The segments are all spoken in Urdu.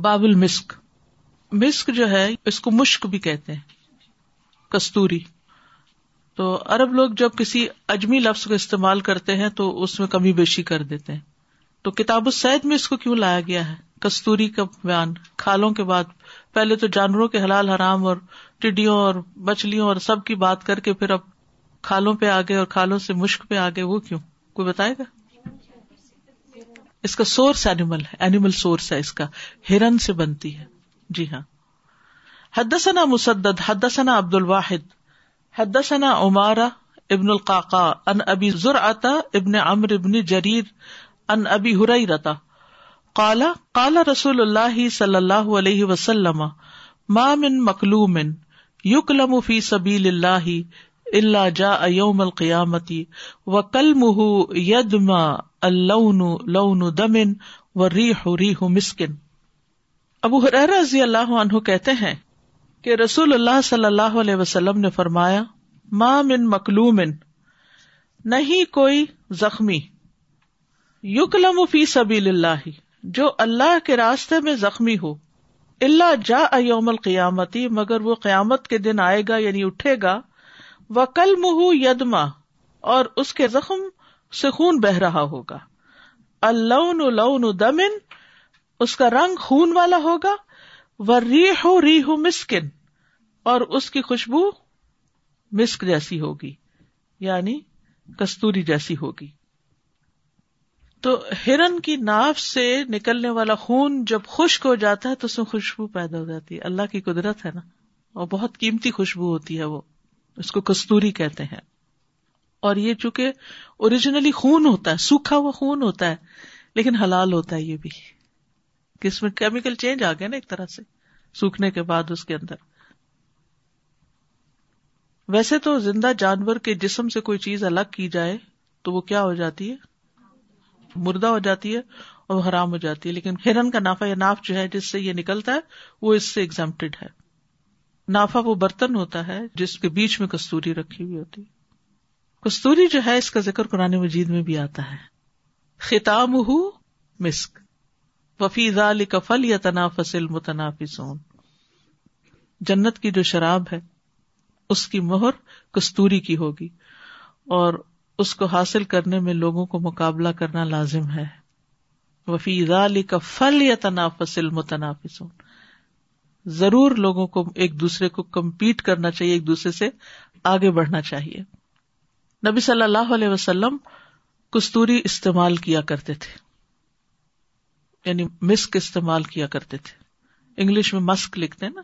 بابل مسک۔ مسک جو ہے، اس کو مشک بھی کہتے ہیں، کستوری۔ تو ارب لوگ جب کسی اجمی لفظ کو استعمال کرتے ہیں تو اس میں کمی بیشی کر دیتے ہیں۔ تو کتاب السید میں اس کو کیوں لایا گیا ہے؟ کستوری کا بیان۔ کھالوں کے بعد، پہلے تو جانوروں کے حلال، حرام اور ٹڈیوں اور مچھلیوں اور سب کی بات کر کے پھر اب کھالوں پہ آگے اور کھالوں سے مشک پہ آگے وہ کیوں؟ کوئی بتائے گا؟ اس کا سورس اینیمل ہے اینیمل سورس ہے اس کا، ہرن سے بنتی ہے۔ جی ہاں۔ حدثنا مسدد، حدثنا عبد الواحد حدثنا عمارہ ابن القاقا ان ابی زرعتا ابن عمر ابن جریر ان ابی ہریرتا قال قال رسول اللہ صلی اللہ علیہ وسلم، ما من مکلوم یکلم فی سبیل اللہ الا جاء یوم القیامت وکلمہ یدما اللون لون دمن وریح ریح مسکن۔ ابو حریر رضی اللہ عنہ کہتے ہیں کہ رسول اللہ صلی اللہ علیہ وسلم نے فرمایا ماں من مکلوم، نہیں کوئی زخمی۔ یوکلم فی سبیل اللہ، جو اللہ کے راستے میں زخمی ہو۔ اللہ جا یوم القیامتی مگر وہ قیامت کے دن آئے گا یعنی اٹھے گا۔ وہ کل یدما اور اس کے زخم سے خون بہ رہا ہوگا۔ اللہ دمن اس کا رنگ خون والا ہوگا۔ وہ ریح ریح مسکن اور اس کی خوشبو مسک جیسی ہوگی یعنی کستوری جیسی ہوگی۔ تو ہرن کی ناف سے نکلنے والا خون جب خشک ہو جاتا ہے تو اس میں خوشبو پیدا ہو جاتی ہے۔ اللہ کی قدرت ہے نا، اور بہت قیمتی خوشبو ہوتی ہے وہ۔ اس کو کستوری کہتے ہیں۔ اور یہ چونکہ اوریجنلی خون ہوتا ہے، سوکھا ہوا خون ہوتا ہے، لیکن حلال ہوتا ہے یہ بھی۔ کہ اس میں کیمیکل چینج آ گیا نا ایک طرح سے، سوکھنے کے بعد اس کے اندر۔ ویسے تو زندہ جانور کے جسم سے کوئی چیز الگ کی جائے تو وہ کیا ہو جاتی ہے؟ مردہ ہو جاتی ہے اور حرام ہو جاتی ہے۔ لیکن ہرن کا نافا یا ناف جو ہے، جس سے یہ نکلتا ہے، وہ اس سے ایگزامپٹیڈ ہے۔ نافا وہ برتن ہوتا ہے جس کے بیچ میں کستوری رکھی ہوئی ہوتی کستوری جو ہے، اس کا ذکر قرآن مجید میں بھی آتا ہے۔ خطام مسک۔ وفی فل یا تنافسل متنافسون جنت کی جو شراب ہے، اس کی مہر کستوری کی ہوگی۔ اور اس کو حاصل کرنے میں لوگوں کو مقابلہ کرنا لازم ہے۔ وفی علی کا فل یا تنافسل متنافس ضرور لوگوں کو ایک دوسرے کو کمپیٹ کرنا چاہیے، ایک دوسرے سے آگے بڑھنا چاہیے۔ نبی صلی اللہ علیہ وسلم کستوری استعمال کیا کرتے تھے۔ یعنی مسک استعمال کیا کرتے تھے۔ انگلش میں مسک لکھتے نا۔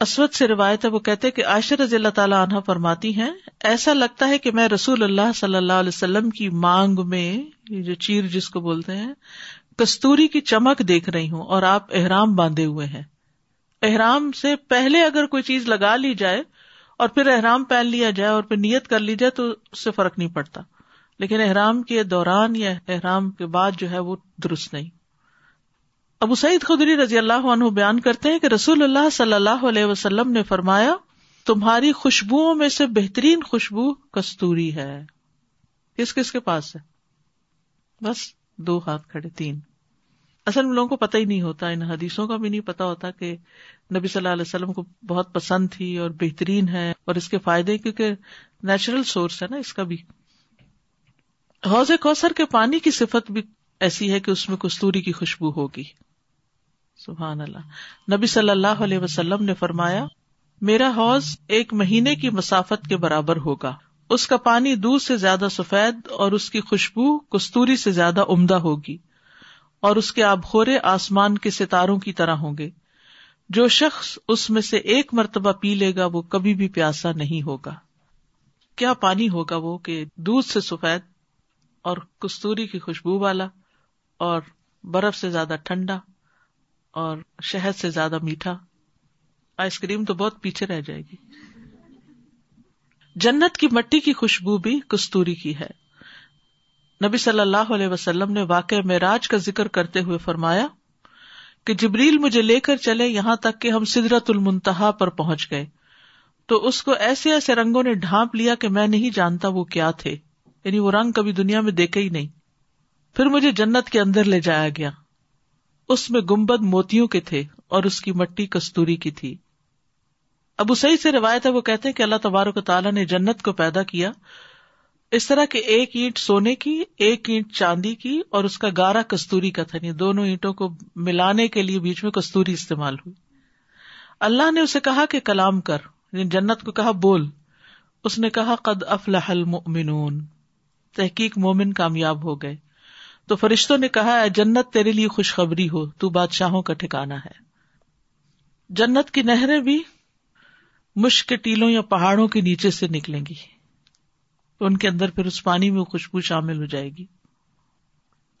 اسود سے روایت ہے، وہ کہتے کہ عائشہ رضی اللہ تعالیٰ عنہ فرماتی ہیں، ایسا لگتا ہے کہ میں رسول اللہ صلی اللہ علیہ وسلم کی مانگ میں، یہ جو چیر جس کو بولتے ہیں کستوری کی چمک دیکھ رہی ہوں اور آپ احرام باندھے ہوئے ہیں۔ احرام سے پہلے اگر کوئی چیز لگا لی جائے اور پھر احرام پہن لیا جائے اور پھر نیت کر لی جائے تو اس سے فرق نہیں پڑتا۔ لیکن احرام کے دوران یا احرام کے بعد جو ہے وہ درست نہیں۔ ابو سعید خدری رضی اللہ عنہ بیان کرتے ہیں کہ رسول اللہ صلی اللہ علیہ وسلم نے فرمایا، تمہاری خوشبو میں سے بہترین خوشبو کستوری ہے۔ کس کس کے پاس ہے؟ بس دو ہاتھ کھڑے، تین۔ اصل میں لوگوں کو پتہ ہی نہیں ہوتا، ان حدیثوں کا بھی نہیں پتا ہوتا کہ نبی صلی اللہ علیہ وسلم کو بہت پسند تھی اور بہترین ہے اور اس کے فائدے، کیونکہ نیچرل سورس ہے نا اس کا بھی۔ حوض کوثر کے پانی کی صفت بھی ایسی ہے کہ اس میں کستوری کی خوشبو ہوگی۔ سبحان اللہ نبی صلی اللہ علیہ وسلم نے فرمایا، میرا حوض ایک مہینے کی مسافت کے برابر ہوگا۔ اس کا پانی دودھ سے زیادہ سفید اور اس کی خوشبو کستوری سے زیادہ عمدہ ہوگی۔ اور اس کے آبخورے آسمان کے ستاروں کی طرح ہوں گے۔ جو شخص اس میں سے ایک مرتبہ پی لے گا، وہ کبھی بھی پیاسا نہیں ہوگا۔ کیا پانی ہوگا وہ کہ دودھ سے سفید اور کستوری کی خوشبو والا اور برف سے زیادہ ٹھنڈا اور شہد سے زیادہ میٹھا؟ آئس کریم تو بہت پیچھے رہ جائے گی۔ جنت کی مٹی کی خوشبو بھی کستوری کی ہے۔ نبی صلی اللہ علیہ وسلم نے واقع معراج کا ذکر کرتے ہوئے فرمایا کہ جبریل مجھے لے کر چلے یہاں تک کہ ہم سدرت المنتہا پر پہنچ گئے۔ تو اس کو ایسے ایسے رنگوں نے ڈھانپ لیا کہ میں نہیں جانتا وہ کیا تھے۔ یعنی وہ رنگ کبھی دنیا میں دیکھے ہی نہیں۔ پھر مجھے جنت کے اندر لے جایا گیا۔ اس میں گمبد موتیوں کے تھے اور اس کی مٹی کستوری کی تھی۔ ابو صحیح سے روایت ہے، وہ کہتے ہیں کہ اللہ تبارک تعالیٰ نے جنت کو پیدا کیا اس طرح کے ایک اینٹ سونے کی، ایک اینٹ چاندی کی اور اس کا گارا کستوری کا تھا یعنی دونوں اینٹوں کو ملانے کے لیے بیچ میں کستوری استعمال ہوئی۔ اللہ نے اسے کہا کہ کلام کر یعنی جنت کو کہا بول۔ اس نے کہا، قد افلح المؤمنون۔ تحقیق مومن کامیاب ہو گئے۔ تو فرشتوں نے کہا، اے جنت، تیرے لیے خوشخبری ہو، تو بادشاہوں کا ٹھکانا ہے۔ جنت کی نہریں بھی مشک کے ٹیلوں یا پہاڑوں کے نیچے سے نکلیں گی۔ ان کے اندر پھر اس پانی میں خوشبو شامل ہو جائے گی۔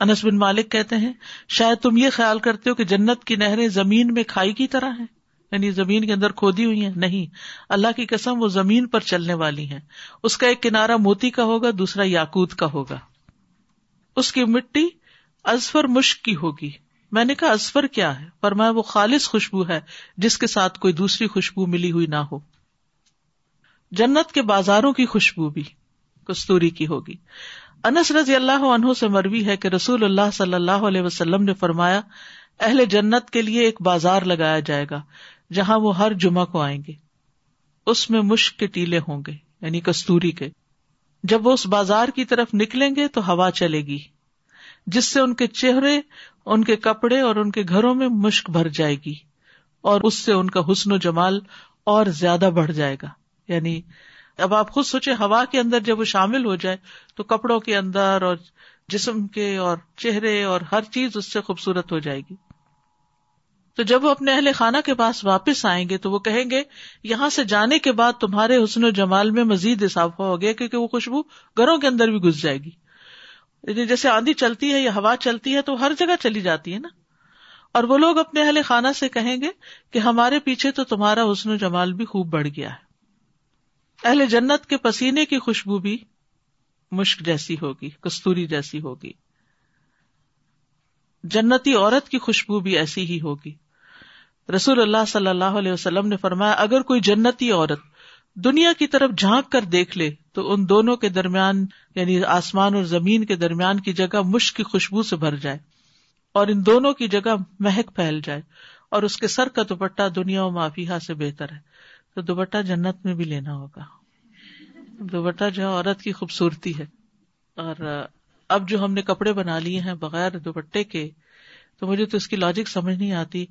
انس بن مالک کہتے ہیں، شاید تم یہ خیال کرتے ہو کہ جنت کی نہریں زمین میں کھائی کی طرح ہیں۔ یعنی زمین کے اندر کھودی ہوئی ہیں۔ نہیں، اللہ کی قسم وہ زمین پر چلنے والی ہیں۔ اس کا ایک کنارا موتی کا ہوگا، دوسرا یاقوت کا ہوگا۔ اس کی مٹی ازفر مشک کی ہوگی۔ میں نے کہا ازفر کیا ہے؟ پر میں وہ خالص خوشبو ہے، جس کے ساتھ کوئی دوسری خوشبو ملی ہوئی نہ ہو۔ جنت کے بازاروں کی خوشبو بھی۔ کستوری کی ہوگی۔ انس رضی اللہ عنہ سے مروی ہے کہ رسول اللہ صلی اللہ علیہ وسلم نے فرمایا، اہل جنت کے لیے ایک بازار لگایا جائے گا، جہاں وہ ہر جمعہ کو آئیں گے۔ اس میں مشک کے ٹیلے ہوں گے یعنی کستوری کے۔ جب وہ اس بازار کی طرف نکلیں گے تو ہوا چلے گی، جس سے ان کے چہرے، ان کے کپڑے اور ان کے گھروں میں مشک بھر جائے گی اور اس سے ان کا حسن و جمال اور زیادہ بڑھ جائے گا۔ یعنی اب آپ خود سوچے ہوا کے اندر جب وہ شامل ہو جائے تو کپڑوں کے اندر اور جسم کے اور چہرے اور ہر چیز اس سے خوبصورت ہو جائے گی۔ تو جب وہ اپنے اہل خانہ کے پاس واپس آئیں گے تو وہ کہیں گے، یہاں سے جانے کے بعد تمہارے حسن و جمال میں مزید اضافہ ہو گیا کیونکہ وہ خوشبو گھروں کے اندر بھی گھس جائے گی۔ جیسے آندھی چلتی ہے یا ہوا چلتی ہے تو ہر جگہ چلی جاتی ہے نا۔ اور وہ لوگ اپنے اہل خانہ سے کہیں گے کہ ہمارے پیچھے تو تمہارا حسن و جمال بھی خوب بڑھ گیا ہے۔ اہل جنت کے پسینے کی خوشبو بھی مشک جیسی ہوگی، کستوری جیسی ہوگی۔ جنتی عورت کی خوشبو بھی ایسی ہی ہوگی۔ رسول اللہ صلی اللہ علیہ وسلم نے فرمایا، اگر کوئی جنتی عورت دنیا کی طرف جھانک کر دیکھ لے، تو ان دونوں کے درمیان یعنی آسمان اور زمین کے درمیان کی جگہ مشک کی خوشبو سے بھر جائے اور ان دونوں کی جگہ مہک پھیل جائے اور اس کے سر کا دوپٹہ دنیا و معافیہ سے بہتر ہے۔ تو دوپٹہ جنت میں بھی لینا ہوگا۔ دوپٹہ جو عورت کی خوبصورتی ہے۔ اور اب جو ہم نے کپڑے بنا لیے ہیں بغیر دوپٹے کے، تو مجھے تو اس کی لاجک سمجھ نہیں آتی۔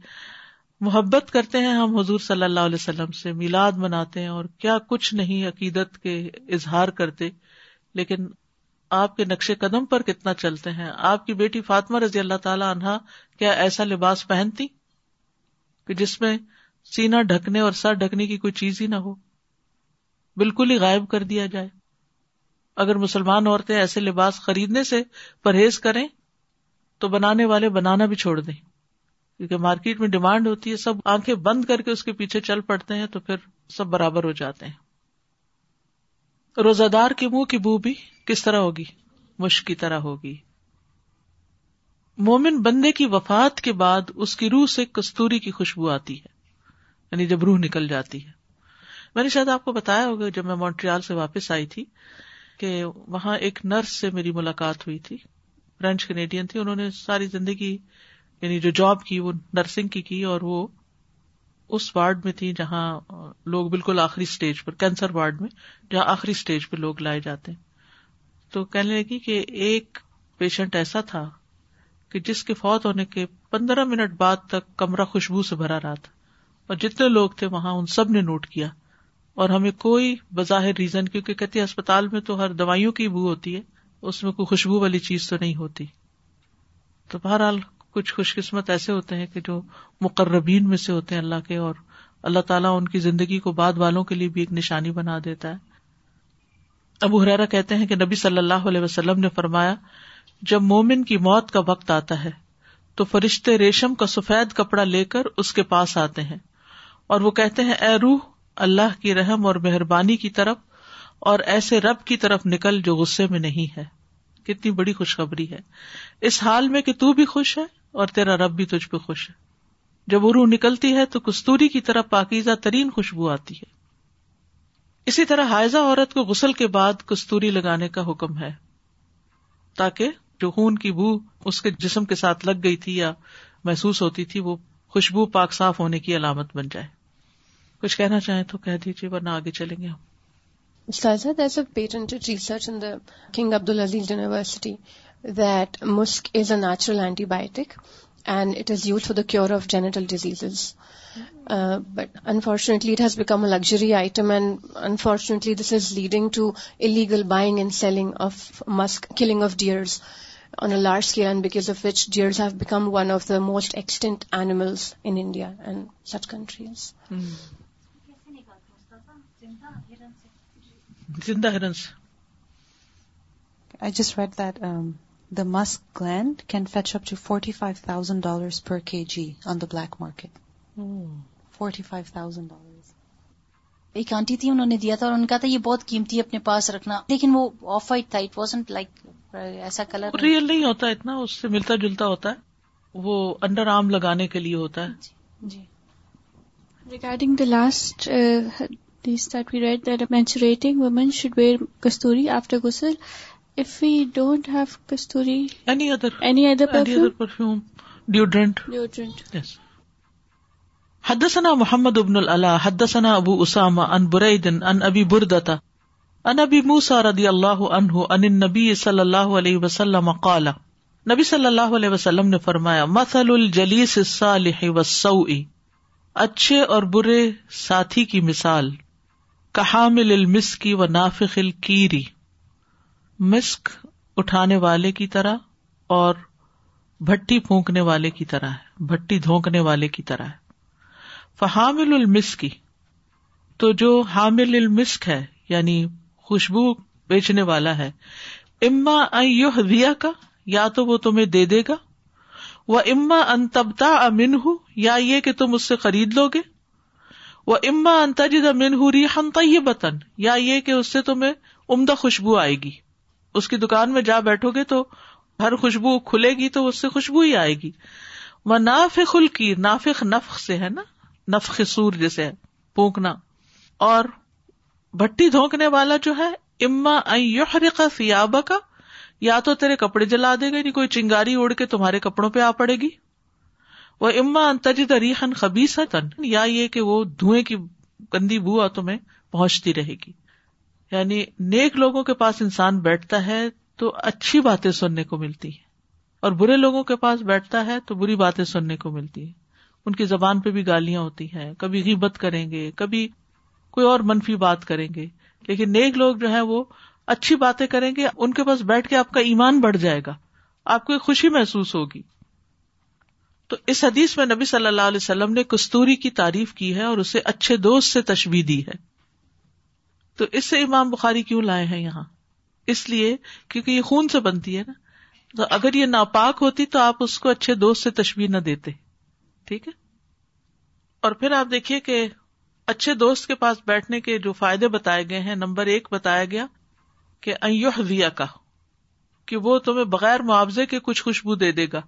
محبت کرتے ہیں ہم حضور صلی اللہ علیہ وسلم سے، میلاد مناتے ہیں اور کیا کچھ نہیں عقیدت کے اظہار کرتے۔ لیکن آپ کے نقش قدم پر کتنا چلتے ہیں۔ آپ کی بیٹی فاطمہ رضی اللہ تعالی عنہا کیا ایسا لباس پہنتی کہ جس میں سینا ڈھکنے اور سر ڈھکنے کی کوئی چیز ہی نہ ہو۔ بالکل ہی غائب کر دیا جائے۔ اگر مسلمان عورتیں ایسے لباس خریدنے سے پرہیز کریں، تو بنانے والے بنانا بھی چھوڑ دیں۔ کیونکہ مارکیٹ میں ڈیمانڈ ہوتی ہے، سب آنکھیں بند کر کے اس کے پیچھے چل پڑتے ہیں، تو پھر سب برابر ہو جاتے ہیں۔ روزہ دار کے منہ کی بو بھی کس طرح ہوگی؟ مشک کی طرح ہوگی۔ مومن بندے کی وفات کے بعد اس کی روح سے کستوری کی خوشبو آتی ہے۔ یعنی جب روح نکل جاتی ہے۔ میں نے شاید آپ کو بتایا ہوگا جب میں مونٹریال سے واپس آئی تھی کہ وہاں ایک نرس سے میری ملاقات ہوئی تھی۔ فرینچ کینیڈین تھی۔ انہوں نے ساری زندگی یعنی جو جاب کی وہ نرسنگ کی کی اور وہ اس وارڈ میں تھی جہاں لوگ بالکل آخری اسٹیج پر، کینسر وارڈ میں، جہاں آخری اسٹیج پہ لوگ لائے جاتے ہیں۔ تو کہنے لگی کہ ایک پیشنٹ ایسا تھا کہ جس کے فوت ہونے کے پندرہ منٹ بعد تک کمرہ خوشبو سے بھرا رہا تھا۔ اور جتنے لوگ تھے وہاں ان سب نے نوٹ کیا اور ہمیں کوئی بظاہر ریزن، کیونکہ کہتے اسپتال میں تو ہر دوائیوں کی بو ہوتی ہے، اس میں کوئی خوشبو والی چیز تو نہیں ہوتی۔ تو بہرحال کچھ خوش قسمت ایسے ہوتے ہیں کہ جو مقربین میں سے ہوتے ہیں اللہ کے، اور اللہ تعالیٰ ان کی زندگی کو بعد والوں کے لیے بھی ایک نشانی بنا دیتا ہے۔ ابو حرارا کہتے ہیں کہ نبی صلی اللہ علیہ وسلم نے فرمایا، جب مومن کی موت کا وقت آتا ہے تو فرشتے ریشم کا سفید کپڑا لے کر اس کے پاس آتے ہیں۔ اور وہ کہتے ہیں، اے روح، اللہ کی رحم اور مہربانی کی طرف اور ایسے رب کی طرف نکل جو غصے میں نہیں ہے۔ کتنی بڑی خوشخبری ہے۔ اس حال میں کہ تو بھی خوش ہے اور تیرا رب بھی تجھ پہ خوش ہے۔ جب وہ روح نکلتی ہے تو کستوری کی طرح پاکیزہ ترین خوشبو آتی ہے۔ اسی طرح حائزہ عورت کو غسل کے بعد کستوری لگانے کا حکم ہے۔ تاکہ جو خون کی بو اس کے جسم کے ساتھ لگ گئی تھی یا محسوس ہوتی تھی وہ خوشبو پاک صاف ہونے کی علامت بن جائے۔ کچھ کہنا چاہیں تو کہہ دیجیے ورنہ آگے چلیں گے ہم۔ King Abdul Aziz university that musk is a natural antibiotic and it is use for the cure of genital disease but unfortunately it has become a luxury item and unfortunately this is leading to illegal buying and selling of musk killing of deers on a large scale and because of which deers have become one of the most extinct animals in India and such countries زندہ ہرن سے I just read that um, the musk gland can fetch up to $45,000 per kg on the black market. $45,000. ایک آنٹی تھی انہوں نے دیا تھا اور ان کا تھا یہ بہت قیمتی اپنے پاس رکھنا لیکن وہ آف وائٹ تھا اٹ وازنٹ لائک ایسا کلر ریئل نہیں ہوتا اتنا اس سے ملتا جلتا ہوتا ہے وہ انڈر آرم لگانے کے لیے ہوتا ہے جی Regarding the last uh, hadith that we read, that a menstruating woman should wear kasturi after ghusl. If we don't have kasturi, any other any other any other perfume, perfume? Deodorant? Deodorant. yes. حدثنا محمد بن العلا حدثنا ابو اسامہ ان برید ان ابی بردتا ان ابی موسى رضی اللہ عنہ ان النبی صلی اللہ علیہ وسلم قال نبی صلی اللہ علیہ وسلم نے فرمایا مثل الجلیس الصالح والسوء. اچھے اور برے ساتھی کی مثال۔ کحامل المسکی و نافخ الکیری۔ مسک اٹھانے والے کی طرح اور بھٹی پھونکنے والے کی طرح ہے۔ بھٹی دھونکنے والے کی طرح ہے۔ فحامل المسکی تو جو حامل المسک ہے یعنی خوشبو بیچنے والا ہے، اما ان دیا کا یا تو وہ تمہیں دے دے گا وہ اما ان تبتا امن ہوں یا یہ کہ تم اس سے خرید لو گے وہ اما ان تجد امن ہوں ہم بتن یا یہ کہ اس سے تمہیں عمدہ خوشبو آئے گی اس کی دکان میں جا بیٹھو گے تو ہر خوشبو کھلے گی تو اس سے خوشبو ہی آئے گی وہ نافق الکی نافق نفق سے ہے نا نفق سور جیسے ہے پونکنا اور بھٹی دھونکنے والا جو ہے اما یحرق ثیابک کا یا تو تیرے کپڑے جلا دے گا نہیں کوئی چنگاری اڑ کے تمہارے کپڑوں پہ آ پڑے گی وہ اما انتجد ریحن خبیس یا یہ کہ وہ دھوئیں کی گندی بو تمہیں پہنچتی رہے گی یعنی نیک لوگوں کے پاس انسان بیٹھتا ہے تو اچھی باتیں سننے کو ملتی ہے اور برے لوگوں کے پاس بیٹھتا ہے تو بری باتیں سننے کو ملتی ہے ان کی زبان پہ بھی گالیاں ہوتی ہیں کبھی غیبت کریں گے کبھی کوئی اور منفی بات کریں گے لیکن نیک لوگ جو ہے وہ اچھی باتیں کریں گے ان کے پاس بیٹھ کے آپ کا ایمان بڑھ جائے گا آپ کو ایک خوشی محسوس ہوگی تو اس حدیث میں نبی صلی اللہ علیہ وسلم نے کستوری کی تعریف کی ہے اور اسے اچھے دوست سے تشبیح دی ہے۔ تو اس سے امام بخاری کیوں لائے ہیں یہاں؟ اس لیے کیونکہ یہ خون سے بنتی ہے نا۔ تو اگر یہ ناپاک ہوتی تو آپ اس کو اچھے دوست سے تشبیح نہ دیتے۔ ٹھیک ہے؟ اور پھر آپ دیکھیے کہ اچھے دوست کے پاس بیٹھنے کے جو فائدے بتائے گئے ہیں، نمبر ایک بتایا گیا کہ دیا کا کہ وہ تمہیں بغیر معاوضے کے کچھ خوشبو دے دے گا۔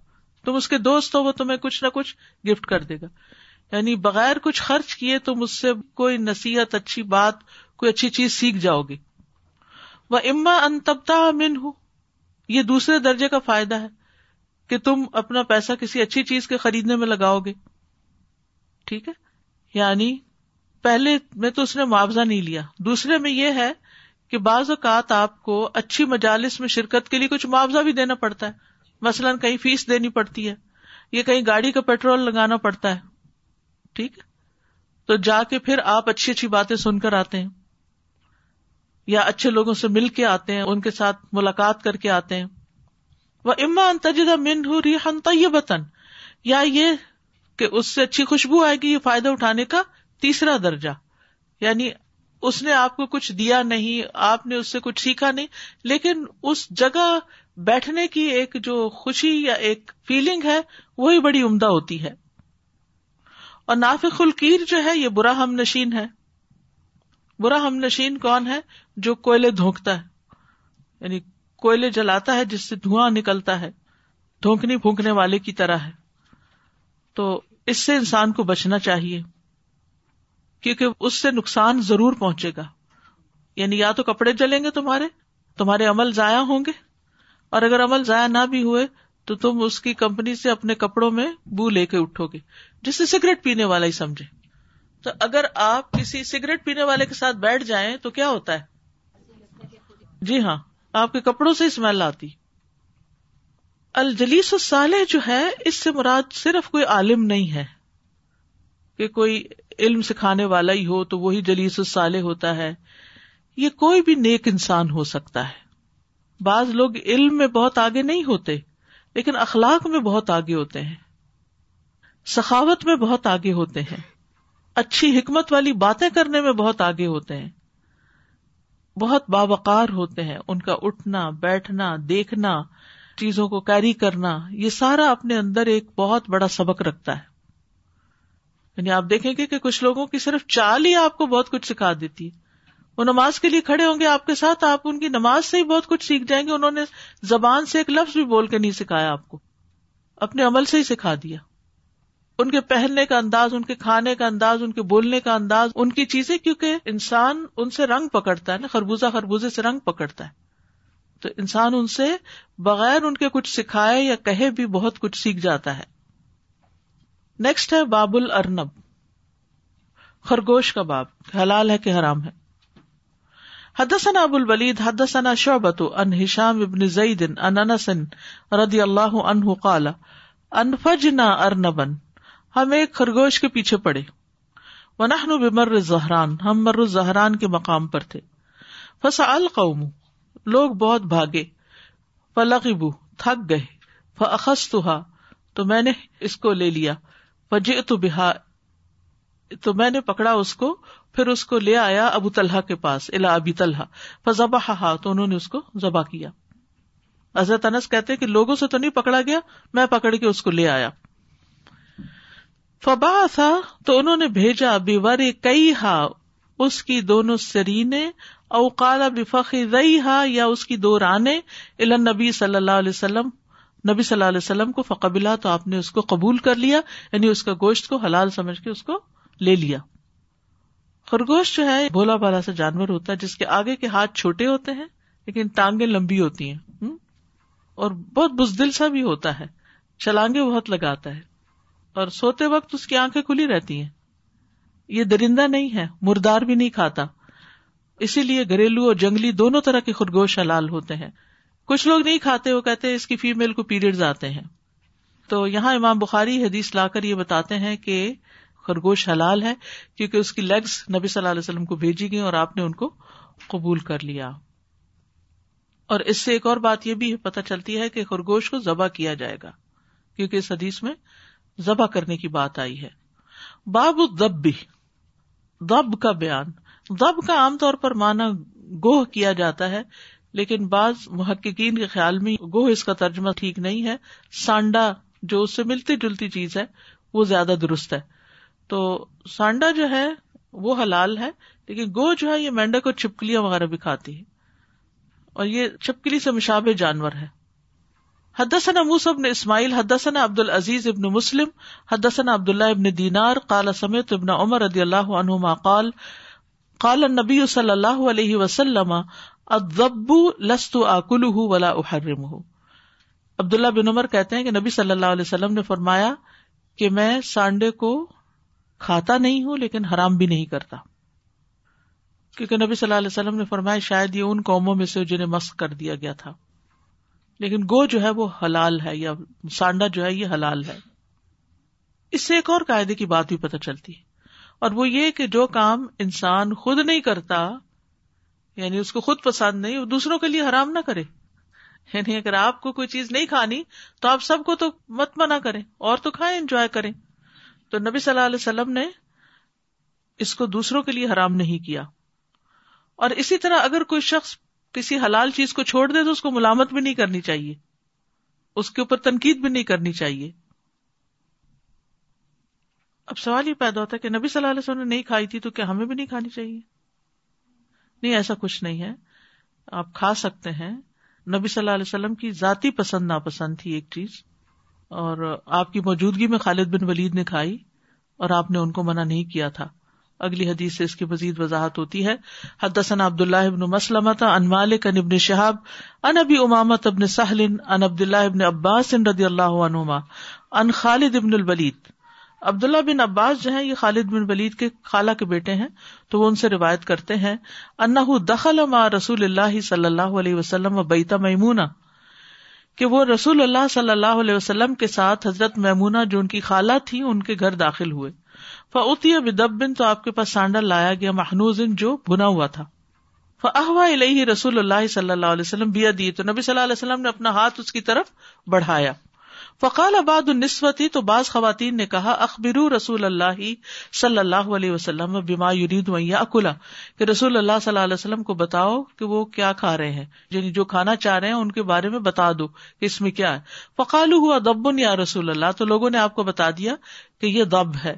تم اس کے دوست ہو، وہ تمہیں کچھ نہ کچھ گفٹ کر دے گا۔ یعنی بغیر کچھ خرچ کیے تم اس سے کوئی نصیحت، اچھی بات، کوئی اچھی چیز سیکھ جاؤ گے۔ وہ اما ان تبتا من ہوں یہ دوسرے درجے کا فائدہ ہے کہ تم اپنا پیسہ کسی اچھی چیز کے خریدنے میں لگاؤ گے۔ ٹھیک ہے؟ یعنی پہلے میں تو اس نے معاوضہ نہیں لیا۔ دوسرے میں یہ ہے کہ بعض اوقات آپ کو اچھی مجالس میں شرکت کے لیے کچھ معاوضہ بھی دینا پڑتا ہے۔ مثلاً کہیں فیس دینی پڑتی ہے، یا کہیں گاڑی کا پیٹرول لگانا پڑتا ہے، ٹھیک تو جا کے پھر آپ اچھی اچھی باتیں سن کر آتے ہیں، یا اچھے لوگوں سے مل کے آتے ہیں، ان کے ساتھ ملاقات کر کے آتے ہیں۔ وہ اما تجدہ من ہو ریحن طیبتن یا یہ کہ اس سے اچھی خوشبو آئے گی، یہ فائدہ اٹھانے کا تیسرا درجہ۔ یعنی اس نے آپ کو کچھ دیا نہیں، آپ نے اس سے کچھ سیکھا نہیں، لیکن اس جگہ بیٹھنے کی ایک جو خوشی یا ایک فیلنگ ہے، وہی بڑی عمدہ ہوتی ہے۔ اور نافق الکیر جو ہے، یہ برا ہم نشین ہے۔ برا ہم نشین کون ہے؟ جو کوئلے دھونکتا ہے۔ یعنی کوئلے جلاتا ہے، جس سے دھواں نکلتا ہے۔ دھونکنی پھونکنے والے کی طرح ہے۔ تو اس سے انسان کو بچنا چاہیے۔ کیونکہ اس سے نقصان ضرور پہنچے گا۔ یعنی یا تو کپڑے جلیں گے تمہارے تمہارے عمل ضائع ہوں گے۔ اور اگر عمل ضائع نہ بھی ہوئے تو تم اس کی کمپنی سے اپنے کپڑوں میں بو لے کے اٹھو گے جسے سگریٹ پینے والا ہی سمجھے۔ تو اگر آپ کسی سگریٹ پینے والے کے ساتھ بیٹھ جائیں تو کیا ہوتا ہے؟ جی ہاں آپ کے کپڑوں سے اسمیل آتی۔ الجلیس الصالح جو ہے، اس سے مراد صرف کوئی عالم نہیں ہے۔ کہ کوئی علم سکھانے والا ہی ہو تو وہی جلیس الصالح ہوتا ہے۔ یہ کوئی بھی نیک انسان ہو سکتا ہے۔ بعض لوگ علم میں بہت آگے نہیں ہوتے، لیکن اخلاق میں بہت آگے ہوتے ہیں۔ سخاوت میں بہت آگے ہوتے ہیں۔ اچھی حکمت والی باتیں کرنے میں بہت آگے ہوتے ہیں۔ بہت باوقار ہوتے ہیں۔ ان کا اٹھنا، بیٹھنا، دیکھنا، چیزوں کو کیری کرنا، یہ سارا اپنے اندر ایک بہت بڑا سبق رکھتا ہے۔ یعنی آپ دیکھیں گے کہ کچھ لوگوں کی صرف چال ہی آپ کو بہت کچھ سکھا دیتی ہے۔ وہ نماز کے لیے کھڑے ہوں گے آپ کے ساتھ، آپ ان کی نماز سے ہی بہت کچھ سیکھ جائیں گے۔ انہوں نے زبان سے ایک لفظ بھی بول کے نہیں سکھایا آپ کو۔ اپنے عمل سے ہی سکھا دیا۔ ان کے پہننے کا انداز، ان کے کھانے کا انداز، ان کے بولنے کا انداز، ان کی چیزیں، کیونکہ انسان ان سے رنگ پکڑتا ہے نا، خربوزہ خربوزے سے رنگ پکڑتا ہے۔ تو انسان ان سے بغیر ان کے کچھ سکھائے یا کہے بھی بہت کچھ سیکھ جاتا ہے۔ نیکسٹ ہے باب الرنب خرگوش کا باب حلال ہے کہ حرام ہے؟ حدثنا ابو الولید، حدثنا شعبت ان ہشام ابن زید ان انس رضی اللہ عنہ قال، انفجنا ارنبن ہم ایک خرگوش کے پیچھے پڑے۔ ونحن بمر الزہران، ہم مر الزہران کے مقام پر تھے۔ فسأل قوم، لوگ بہت بھاگے۔ فلغبو، تھک گئے۔ فاخذتها تو میں نے اس کو لے لیا۔ فجئت بها تو میں نے پکڑا اس کو پھر اس کو لے آیا ابو طلحہ کے پاس الا ابی طلحہ فضبا تو انہوں نے اس کو ذبح کیا۔ حضرت انس کہتے کہ لوگوں سے تو نہیں پکڑا گیا، میں پکڑ کے اس کو لے آیا۔ فبا تھا تو انہوں نے بھیجا بیور کئی ہا اس کی دونوں سرینے اوقال بفقی رئی ہا یا اس کی دو رانے الن نبی صلی اللہ علیہ وسلم۔ نبی صلی اللہ علیہ وسلم کو فقبلا تو آپ نے اس کو قبول کر لیا یعنی اس کا گوشت کو حلال سمجھ کے اس کو لے لیا۔ خرگوش جو ہے بولا بالا سا جانور ہوتا ہے، جس کے آگے کے ہاتھ چھوٹے ہوتے ہیں، لیکن ٹانگیں لمبی ہوتی ہیں اور بہت بزدل سا بھی ہوتا ہے۔ چلانگے بہت لگاتا ہے۔ اور سوتے وقت اس کی آنکھیں کھلی رہتی ہیں۔ یہ درندہ نہیں ہے، مردار بھی نہیں کھاتا۔ اسی لیے گھریلو اور جنگلی دونوں طرح کے خرگوش حلال ہوتے ہیں۔ کچھ لوگ نہیں کھاتے، وہ کہتے اس کی فیمل کو پیریڈ آتے ہیں۔ تو یہاں امام بخاری حدیث لا کر یہ بتاتے ہیں کہ خرگوش حلال ہے کیونکہ اس کی لیگس نبی صلی اللہ علیہ وسلم کو بھیجی گئی اور آپ نے ان کو قبول کر لیا۔ اور اس سے ایک اور بات یہ بھی پتہ چلتی ہے کہ خرگوش کو ذبح کیا جائے گا، کیونکہ اس حدیث میں ذبح کرنے کی بات آئی ہے۔ باب دب بھی دب کا بیان۔ دب کا عام طور پر مانا گوہ کیا جاتا ہے، لیکن بعض محققین کے خیال میں گوہ اس کا ترجمہ ٹھیک نہیں ہے۔ سانڈا جو اس سے ملتی جلتی چیز ہے، وہ زیادہ درست ہے۔ تو سانڈا جو ہے وہ حلال ہے، لیکن گو جو ہے یہ مینڈا کو چھپکلیاں وغیرہ بھی کھاتی ہے اور یہ چھپکلی سے مشابہ جانور ہے۔ حدثنا موس ابن اسماعیل، حدثنا عبد العزیز ابن مسلم، حدثنا عبد اللہ ابن دینار، قال سمیت ابن عمر رضی اللہ عنہما قال قال النبی صلی اللہ علیہ وسلم، الضب لست آکلہ ولا احرمہ۔ عبداللہ بن عمر کہتے ہیں کہ نبی صلی اللہ علیہ وسلم نے فرمایا کہ میں سانڈے کو کھاتا نہیں ہوں لیکن حرام بھی نہیں کرتا۔ کیونکہ نبی صلی اللہ علیہ وسلم نے فرمایا شاید یہ ان قوموں میں سے جنہیں مسق کر دیا گیا تھا۔ لیکن گو جو ہے وہ حلال ہے یا سانڈا جو ہے یہ حلال ہے۔ اس سے ایک اور قاعدے کی بات بھی پتہ چلتی ہے۔ اور وہ یہ کہ جو کام انسان خود نہیں کرتا یعنی اس کو خود پسند نہیں، وہ دوسروں کے لیے حرام نہ کرے۔ یعنی اگر آپ کو کوئی چیز نہیں کھانی تو آپ سب کو تو مت منع کریں، اور تو کھائیں، انجوائے کریں۔ تو نبی صلی اللہ علیہ وسلم نے اس کو دوسروں کے لیے حرام نہیں کیا۔ اور اسی طرح اگر کوئی شخص کسی حلال چیز کو چھوڑ دے تو اس کو ملامت بھی نہیں کرنی چاہیے۔ اس کے اوپر تنقید بھی نہیں کرنی چاہیے۔ اب سوال یہ پیدا ہوتا ہے کہ نبی صلی اللہ علیہ وسلم نے نہیں کھائی تھی تو کیا ہمیں بھی نہیں کھانی چاہیے؟ نہیں، ایسا کچھ نہیں ہے۔ آپ کھا سکتے ہیں۔ نبی صلی اللہ علیہ وسلم کی ذاتی پسند ناپسند تھی ایک چیز۔ اور آپ کی موجودگی میں خالد بن ولید نے کھائی اور آپ نے ان کو منع نہیں کیا تھا۔ اگلی حدیث سے اس کی مزید وضاحت ہوتی ہے۔ حدثنا عبد اللہ ابن مسلمت ان مالک ان ابن شہاب ان ابی امامت ابن سہل ان عبد اللہ ابن عباس رضی اللہ عنہما ان خالد ابن الولید۔ عبداللہ بن عباس جو ہے یہ خالد بن ولید کے خالہ کے بیٹے ہیں، تو وہ ان سے روایت کرتے ہیں انہ دخل ما رسول اللہ صلی اللہ علیہ وسلم و بیتا میمونا کہ وہ رسول اللہ صلی اللہ علیہ وسلم کے ساتھ حضرت میمونا جو ان کی خالہ تھی، ان کے گھر داخل ہوئے۔ فعتی بدب بن تو آپ کے پاس سانڈل لایا گیا محنوز جو بنا ہوا تھا۔ فاحوا الہ رسول اللہ صلی اللہ علیہ وسلم بیا دی تو نبی صلی اللہ علیہ وسلم نے اپنا ہاتھ اس کی طرف بڑھایا۔ فقال اباد النسوتی تو بعض خواتین نے کہا اخبر رسول اللہ صلی اللہ علیہ وسلم بیما یرید اکلا کہ رسول اللہ صلی اللہ علیہ وسلم کو بتاؤ کہ وہ کیا کھا رہے ہیں یعنی جو کھانا چاہ رہے ہیں ان کے بارے میں بتا دو کہ اس میں کیا ہے۔ فقالو ہوا دبن یا رسول اللہ، تو لوگوں نے آپ کو بتا دیا کہ یہ دب ہے۔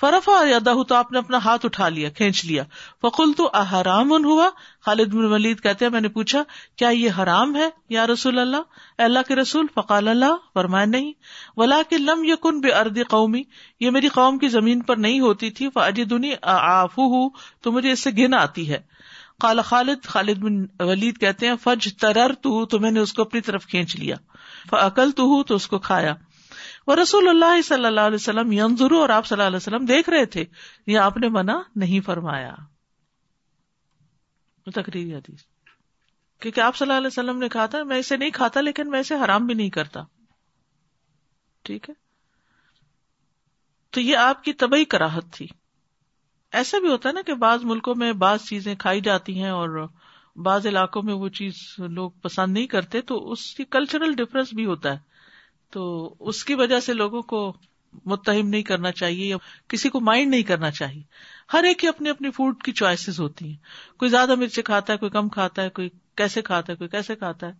فرفا یادہ تو آپ نے اپنا ہاتھ اٹھا لیا، کھینچ لیا۔ فقل تو احرام ہوا؟ خالد بن ولید کہتے ہیں، میں نے پوچھا، کیا یہ حرام ہے؟ یا رسول اللہ؟ اللہ کے رسول، فقال اللہ فرمائے نہیں۔ ولا کے لم یقن بے ارد قومی، یہ میری قوم کی زمین پر نہیں ہوتی تھی، فاجدنی آفو ہوں تو مجھے اس سے گن آتی ہے۔ کالا خالد خالد بن ولید کہتے ہیں فج ترر تو میں نے اس کو اپنی طرف کھینچ لیا۔ فعقل تو ہوں تو اس کو کھایا۔ وہ رسول اللہ صلی اللہ علیہ وسلم ینظرو اور آپ صلی اللہ علیہ وسلم دیکھ رہے تھے، یہ آپ نے منع نہیں فرمایا۔ تقریر حدیث۔ کیونکہ آپ صلی اللہ علیہ وسلم نے کہا تھا، میں اسے نہیں کھاتا لیکن میں اسے حرام بھی نہیں کرتا۔ ٹھیک ہے؟ تو یہ آپ کی طبی کراہت تھی۔ ایسا بھی ہوتا ہے نا کہ بعض ملکوں میں بعض چیزیں کھائی جاتی ہیں اور بعض علاقوں میں وہ چیز لوگ پسند نہیں کرتے، تو اس کی کلچرل ڈفرنس بھی ہوتا ہے۔ تو اس کی وجہ سے لوگوں کو متہم نہیں کرنا چاہیے یا کسی کو مائنڈ نہیں کرنا چاہیے۔ ہر ایک کی اپنی اپنی فوڈ کی چوائسیز ہوتی ہیں۔ کوئی زیادہ مرچ کھاتا ہے، کوئی کم کھاتا ہے، کوئی کیسے کھاتا ہے، کوئی کیسے کھاتا ہے۔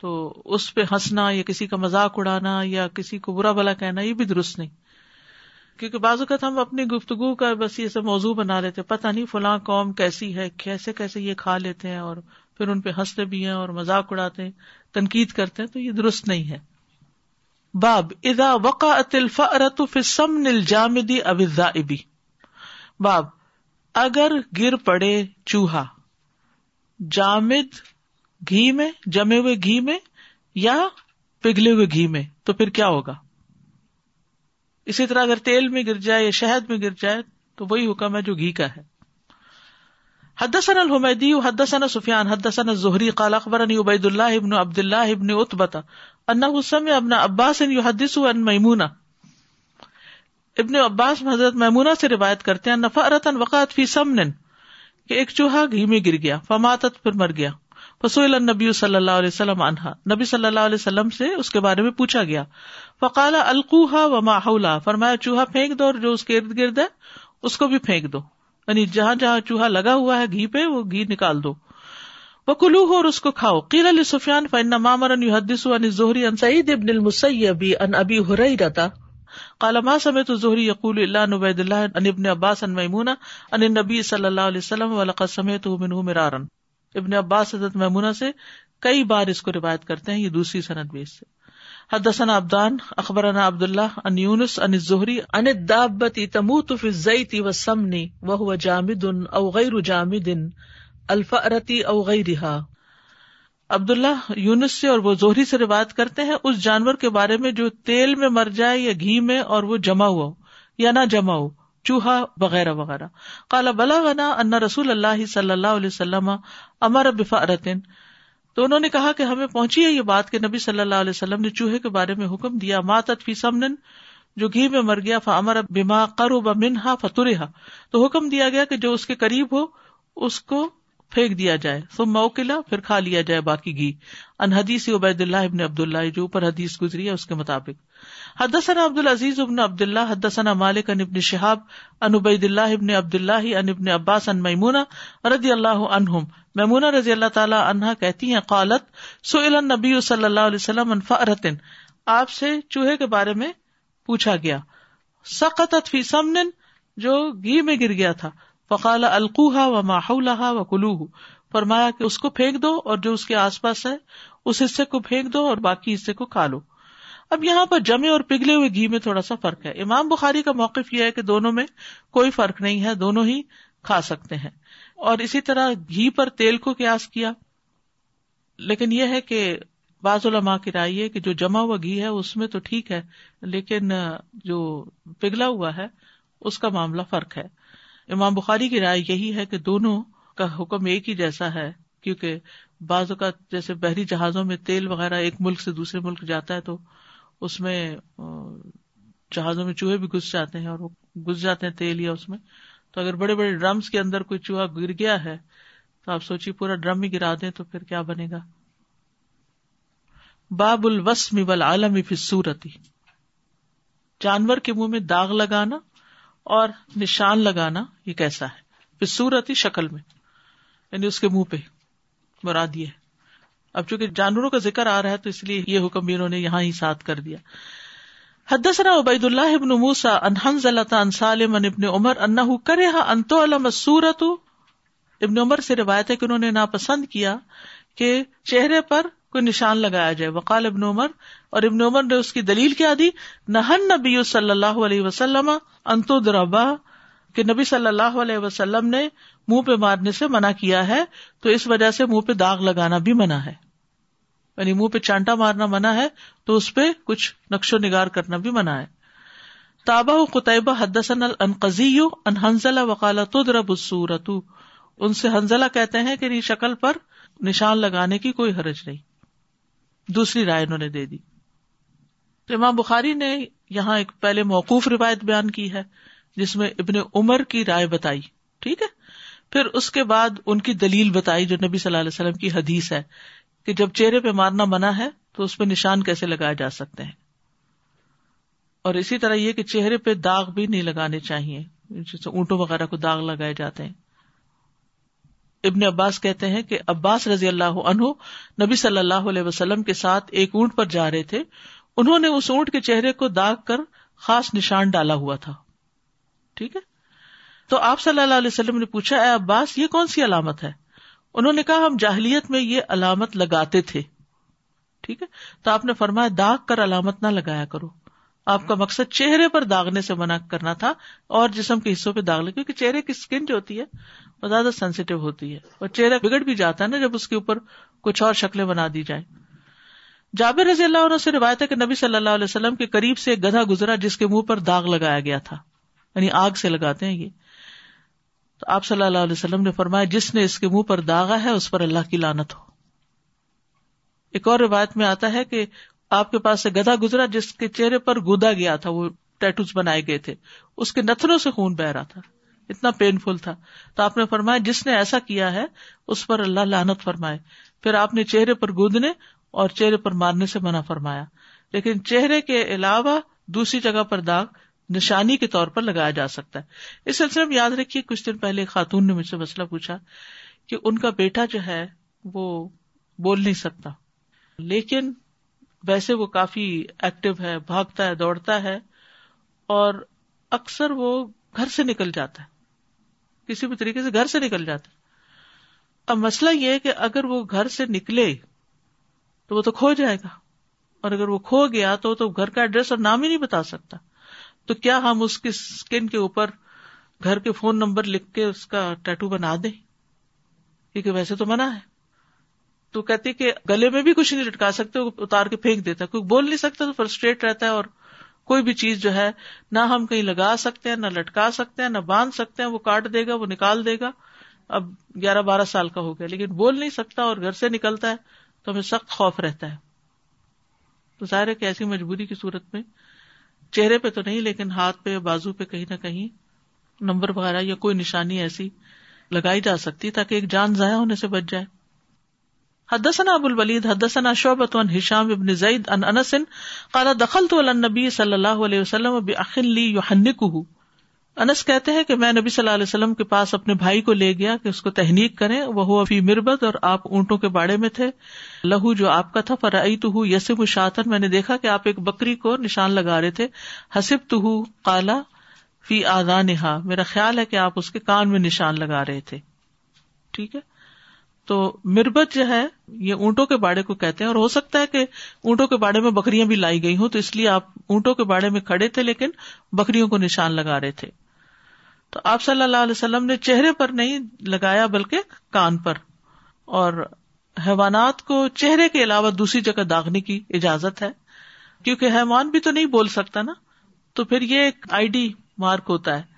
تو اس پہ ہنسنا یا کسی کا مذاق اڑانا یا کسی کو برا بلا کہنا، یہ بھی درست نہیں۔ کیونکہ بعض اوقات ہم اپنی گفتگو کا بس یہ سب موضوع بنا لیتے پتا نہیں فلاں قوم کیسی ہے، کیسے کیسے یہ کھا لیتے ہیں اور پھر ان پہ ہنستے بھی ہیں اور مذاق اڑاتے ہیں، تنقید کرتے ہیں، تو یہ درست نہیں ہے۔ باب ادا وقا الفأرت فی السمن الجامدی اب الذائبی باب، اگر گر پڑے چوہا، جامد گھی میں، جمے ہوئے گھی میں یا پگھلے ہوئے گھی میں، تو پھر کیا ہوگا؟ اسی طرح اگر تیل میں گر جائے یا شہد میں گر جائے، تو وہی حکم ہے جو گھی کا ہے۔ حدثنا الحمیدی، حدثنا سفیان، حدثنا الزہری، قال اخبرنی عبید اللہ ابن عبد اللہ ابن اتبتا انہ سمع ابن عباس یحدث عن میمونہ۔ ابن عباس حضرت میمونہ سے روایت کرتے ہیں نفرتا وقعت فی سمن کہ ایک چوہا گھی میں گر گیا، فماتت پھر مر گیا۔ فسوئل النبی صلی اللہ علیہ وسلم عنہا۔ نبی صلی اللہ علیہ وسلم سے اس کے بارے میں پوچھا گیا۔ فقال القوها وما حولها فرمایا، چوہا پھینک دو اور جو اس کے ارد گرد ہے، اس کو بھی پھینک دو۔ یعنی جہاں جہاں چوہا لگا ہوا ہے گھی پہ، وہ گھی نکال دو۔ وہ کلو ہو اور اس کو کھاؤ۔ قیل علی سفیان فن مامر ان حدیث ان ظہری ان سعید ابن المسیبی ان ابی ہریرہ قال ما سمعت الزهري يقول الا عبيد الله ان ابن عباس ان ميمونه ان النبي صلى الله عليه وسلم ولقد سمعته منه مرارا۔ ابن عباس حضرت میمونہ سے کئی بار اس کو روایت کرتے ہیں، یہ دوسری سند بھی سے۔ حدثنا عبدان، اخبرنا عبد الله ان يونس ان الزهري ان الدابه تموت في الزيت والسمن وهو جامد او غير جامد۔ الفرتی او رہا عبد اللہ یونس سے اور وہ زہری سے روایت کرتے ہیں، اس جانور کے بارے میں جو تیل میں مر جائے یا گھی میں اور وہ جمع ہوا ہو یا نہ جمع ہو، چوہا وغیرہ وغیرہ۔ کالا بلا ونا ان رسول اللہ صلی اللہ علیہ وسلم امر بفارتن تو انہوں نے کہا کہ ہمیں پہنچی ہے یہ بات کہ نبی صلی اللہ علیہ وسلم نے چوہے کے بارے میں حکم دیا ماتت فی سمن جو گھی میں مر گیا فمر بما کرو بنہا فترحا تو حکم دیا گیا کہ جو اس کے قریب ہو، اس کو پھینک دیا جائے تو موکلا پھر کھا لیا جائے باقی گھی۔ ان حدیث عبید اللہ ابن عبد اللہ جو اوپر حدیث گزری ہے اس کے مطابق۔ حدثنا عبد العزیز ابن عبد اللہ حدثنا مالک ان ابن شہاب ان عبید اللہ ابن عبد اللہ ان ابن عباس ان میمونہ رضی اللہ عنہم۔ میمونہ رضی اللہ تعالی عنہا کہتی ہیں، قالت، سئل النبی صلی اللہ علیہ وسلم ان فأرتن آپ سے چوہے کے بارے میں پوچھا گیا۔ سقطت فی سمن، جو گھی میں گر گیا تھا۔ فقال القوہ و ماحول و کلو فرمایا کہ اس کو پھینک دو اور جو اس کے آس پاس ہے، اس حصے کو پھینک دو اور باقی حصے کو کھا لو۔ اب یہاں پر جمے اور پگھلے ہوئے گھی میں تھوڑا سا فرق ہے۔ امام بخاری کا موقف یہ ہے کہ دونوں میں کوئی فرق نہیں ہے، دونوں ہی کھا سکتے ہیں۔ اور اسی طرح گھی پر تیل کو قیاس کیا۔ لیکن یہ ہے کہ بعض علماء کی رائے ہے کہ جو جمع ہوا گھی ہے، اس میں تو ٹھیک ہے، لیکن جو پگھلا ہوا ہے، اس کا معاملہ فرق ہے۔ امام بخاری کی رائے یہی ہے کہ دونوں کا حکم ایک ہی جیسا ہے، کیونکہ بعض اوقات جیسے بحری جہازوں میں تیل وغیرہ ایک ملک سے دوسرے ملک جاتا ہے تو اس میں جہازوں میں چوہے بھی گھس جاتے ہیں اور وہ گھس جاتے ہیں تیل یا اس میں۔ تو اگر بڑے بڑے ڈرمس کے اندر کوئی چوہا گر گیا ہے، تو آپ سوچیے پورا ڈرم ہی گرا دیں تو پھر کیا بنے گا۔ باب الوسم والعالم فی جانور کے منہ میں داغ لگانا اور نشان لگانا یہ کیسا ہے؟ پھر صورتی شکل میں یعنی اس کے منہ پہ مراد یہ اب چونکہ جانوروں کا ذکر آ رہا ہے تو اس لیے یہ حکم بھی انہوں نے یہاں ہی ساتھ کر دیا۔ حدثنا عبید اللہ ابن موسا انہن ضلع سالم ابن عمر انہ کرے انتو علم سورت ابن عمر سے روایت ہے کہ انہوں نے ناپسند کیا کہ چہرے پر کوئی نشان لگایا جائے۔ وقال ابن عمر، اور ابن عمر نے اس کی دلیل کیا دی، نہن نبی صلی اللہ علیہ وسلم انتو دربا کہ نبی صلی اللہ علیہ وسلم نے منہ پہ مارنے سے منع کیا ہے، تو اس وجہ سے منہ پہ داغ لگانا بھی منع ہے۔ یعنی منہ پہ چانٹا مارنا منع ہے، تو اس پہ کچھ نقش و نگار کرنا بھی منع ہے۔ تابا قطبہ حدسن القزی انحنزلہ وکالا تدرب سورت ان سے حنزلہ کہتے ہیں کہ شکل پر نشان لگانے کی کوئی حرج نہیں۔ دوسری رائے انہوں نے دے دی۔ تو امام بخاری نے یہاں ایک پہلے موقوف روایت بیان کی ہے، جس میں ابن عمر کی رائے بتائی۔ ٹھیک ہے؟ پھر اس کے بعد ان کی دلیل بتائی جو نبی صلی اللہ علیہ وسلم کی حدیث ہے کہ جب چہرے پہ مارنا منع ہے تو اس پہ نشان کیسے لگائے جا سکتے ہیں۔ اور اسی طرح یہ کہ چہرے پہ داغ بھی نہیں لگانے چاہیے، جیسے اونٹوں وغیرہ کو داغ لگائے جاتے ہیں۔ ابن عباس کہتے ہیں کہ عباس رضی اللہ عنہ نبی صلی اللہ علیہ وسلم کے ساتھ ایک اونٹ پر جا رہے تھے۔ انہوں نے اس اونٹ کے چہرے کو داغ کر خاص نشان ڈالا ہوا تھا۔ ٹھیک ہے؟ تو آپ صلی اللہ علیہ وسلم نے پوچھا، اے عباس، یہ کون سی علامت ہے؟ انہوں نے کہا، ہم جاہلیت میں یہ علامت لگاتے تھے۔ ٹھیک ہے؟ تو آپ نے فرمایا، داغ کر علامت نہ لگایا کرو۔ آپ کا مقصد چہرے پر داغنے سے منع کرنا تھا اور جسم کے حصوں پہ داغ لے کیونکہ چہرے کی اسکن جو ہوتی ہے وہ زیادہ سینسیٹیو ہوتی ہے۔ اور چہرہ بگڑ بھی جاتا ہے نا جب اس کے اوپر کچھ اور شکلیں بنا دی جائیں۔ جابر رضی اللہ عنہ سے روایت ہے کہ نبی صلی اللہ علیہ وسلم کے قریب سے ایک گدھا گزرا جس کے منہ پر داغ لگایا گیا تھا۔ یعنی آگ سے لگاتے ہیں یہ۔ تو آپ صلی اللہ علیہ وسلم نے فرمایا، جس نے اس کے منہ پر داغا ہے، اس پر اللہ کی لانت ہو۔ ایک اور روایت میں آتا ہے کہ آپ کے پاس سے گدھا گزرا جس کے چہرے پر گودا گیا تھا، وہ ٹیٹوز بنائے گئے تھے۔ اس کے نتنوں سے خون بہ رہا تھا۔ اتنا پین فل تھا۔ تو آپ نے فرمایا، جس نے ایسا کیا ہے، اس پر اللہ لانت فرمائے۔ پھر آپ نے چہرے پر گودنے اور چہرے پر مارنے سے منع فرمایا۔ لیکن چہرے کے علاوہ دوسری جگہ پر داغ نشانی کے طور پر لگایا جا سکتا ہے۔ اس سلسلے میں یاد رکھیے، کچھ دن پہلے خاتون نے مجھ سے مسئلہ پوچھا کہ ان کا بیٹا جو ہے، وہ بول نہیں سکتا۔ لیکن ویسے وہ کافی ایکٹیو ہے، بھاگتا ہے، دوڑتا ہے اور اکثر وہ گھر سے نکل جاتا ہے۔ کسی بھی طریقے سے گھر سے نکل جاتا اب مسئلہ یہ ہے کہ اگر وہ گھر سے نکلے تو وہ تو کھو جائے گا۔ اور اگر وہ کھو گیا تو تو گھر کا ایڈریس اور نام ہی نہیں بتا سکتا۔ تو کیا ہم اس کی اسکن کے اوپر گھر کے فون نمبر لکھ کے اس کا ٹیٹو بنا دیں؟ کیونکہ ویسے تو منع ہے۔ تو کہتی کہ گلے میں بھی کچھ نہیں لٹکا سکتے اتار کے پھینک دیتا کوئی بول نہیں سکتا تو فرسٹریٹ رہتا ہے اور کوئی بھی چیز جو ہے، نہ ہم کہیں لگا سکتے ہیں، نہ لٹکا سکتے ہیں، نہ باندھ سکتے ہیں، وہ کاٹ دے گا، وہ نکال دے گا۔ اب گیارہ بارہ سال کا ہو گیا، لیکن بول نہیں سکتا اور گھر سے نکلتا ہے تو ہمیں سخت خوف رہتا ہے۔ تو ظاہر ہے کہ ایسی مجبوری کی صورت میں چہرے پہ تو نہیں، لیکن ہاتھ پہ بازو پہ کہیں نہ کہیں نمبر وغیرہ یا کوئی نشانی ایسی لگائی جا سکتی تاکہ ایک جان ضائع ہونے سے بچ جائے۔ حدثنا ابو الولید، حدثنا شعبۃ عن هشام ابن زید عن انس قال، دخلت على النبي صلی اللہ علیہ وسلم باخ لي يحنكه انس کہتے ہیں کہ میں نبی صلی اللہ علیہ وسلم کے پاس اپنے بھائی کو لے گیا کہ اس کو تحنیک کریں وہ ہوا فی مربت اور آپ اونٹوں کے باڑے میں تھے۔ لہو جو آپ کا تھا فرائی تو یسم شاطن میں نے دیکھا کہ آپ ایک بکری کو نشان لگا رہے تھے۔ حسب تو کالا فی آدان میرا خیال ہے کہ آپ اس کے کان میں نشان لگا رہے تھے۔ ٹھیک ہے؟ تو مربت جو ہے، یہ اونٹوں کے باڑے کو کہتے ہیں، اور ہو سکتا ہے کہ اونٹوں کے باڑے میں بکریاں بھی لائی گئی ہوں، تو اس لیے آپ اونٹوں کے باڑے میں کھڑے تھے، لیکن بکریوں کو نشان لگا رہے تھے۔ تو آپ صلی اللہ علیہ وسلم نے چہرے پر نہیں لگایا، بلکہ کان پر، اور حیوانات کو چہرے کے علاوہ دوسری جگہ داغنے کی اجازت ہے۔ کیونکہ حیوان بھی تو نہیں بول سکتا نا، تو پھر یہ ایک آئی ڈی مارک ہوتا ہے۔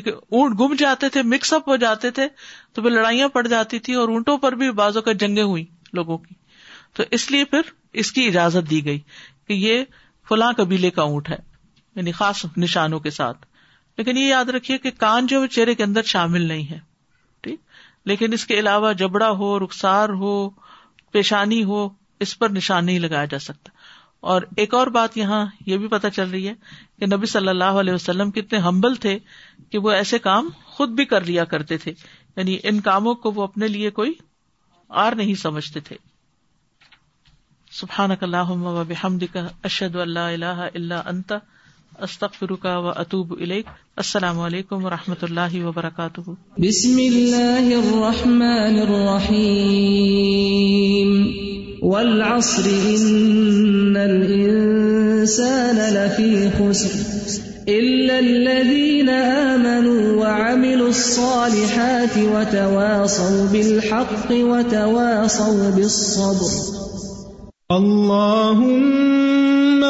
کیونکہ اونٹ گم جاتے تھے مکس اپ ہو جاتے تھے، تو پھر لڑائیاں پڑ جاتی تھی اور اونٹوں پر بھی بازوں کا جنگیں ہوئی لوگوں کی۔ تو اس لیے پھر اس کی اجازت دی گئی کہ یہ فلاں قبیلے کا اونٹ ہے یعنی خاص نشانوں کے ساتھ۔ لیکن یہ یاد رکھیے کہ کان جو چہرے کے اندر شامل نہیں ہے، ٹھیک؟ لیکن اس کے علاوہ جبڑا ہو، رخسار ہو، پیشانی ہو، اس پر نشان نہیں لگایا جا سکتا۔ اور ایک اور بات یہاں یہ بھی پتا چل رہی ہے کہ نبی صلی اللہ علیہ وسلم کتنے ہمبل تھے کہ وہ ایسے کام خود بھی کر لیا کرتے تھے۔ یعنی ان کاموں کو وہ اپنے لیے کوئی آر نہیں سمجھتے تھے۔ سبحان کا اشد اللہ اللہ اللہ انت استخر و اطوب السلام علیکم و رحمۃ اللہ وبرکاتہ. بسم اللہ الرحمن الرحیم. والعصر ان الانسان لفی خسر. الا الذين امنوا وعملوا الصالحات وتواصوا بالحق وتواصوا بالصبر. اللهم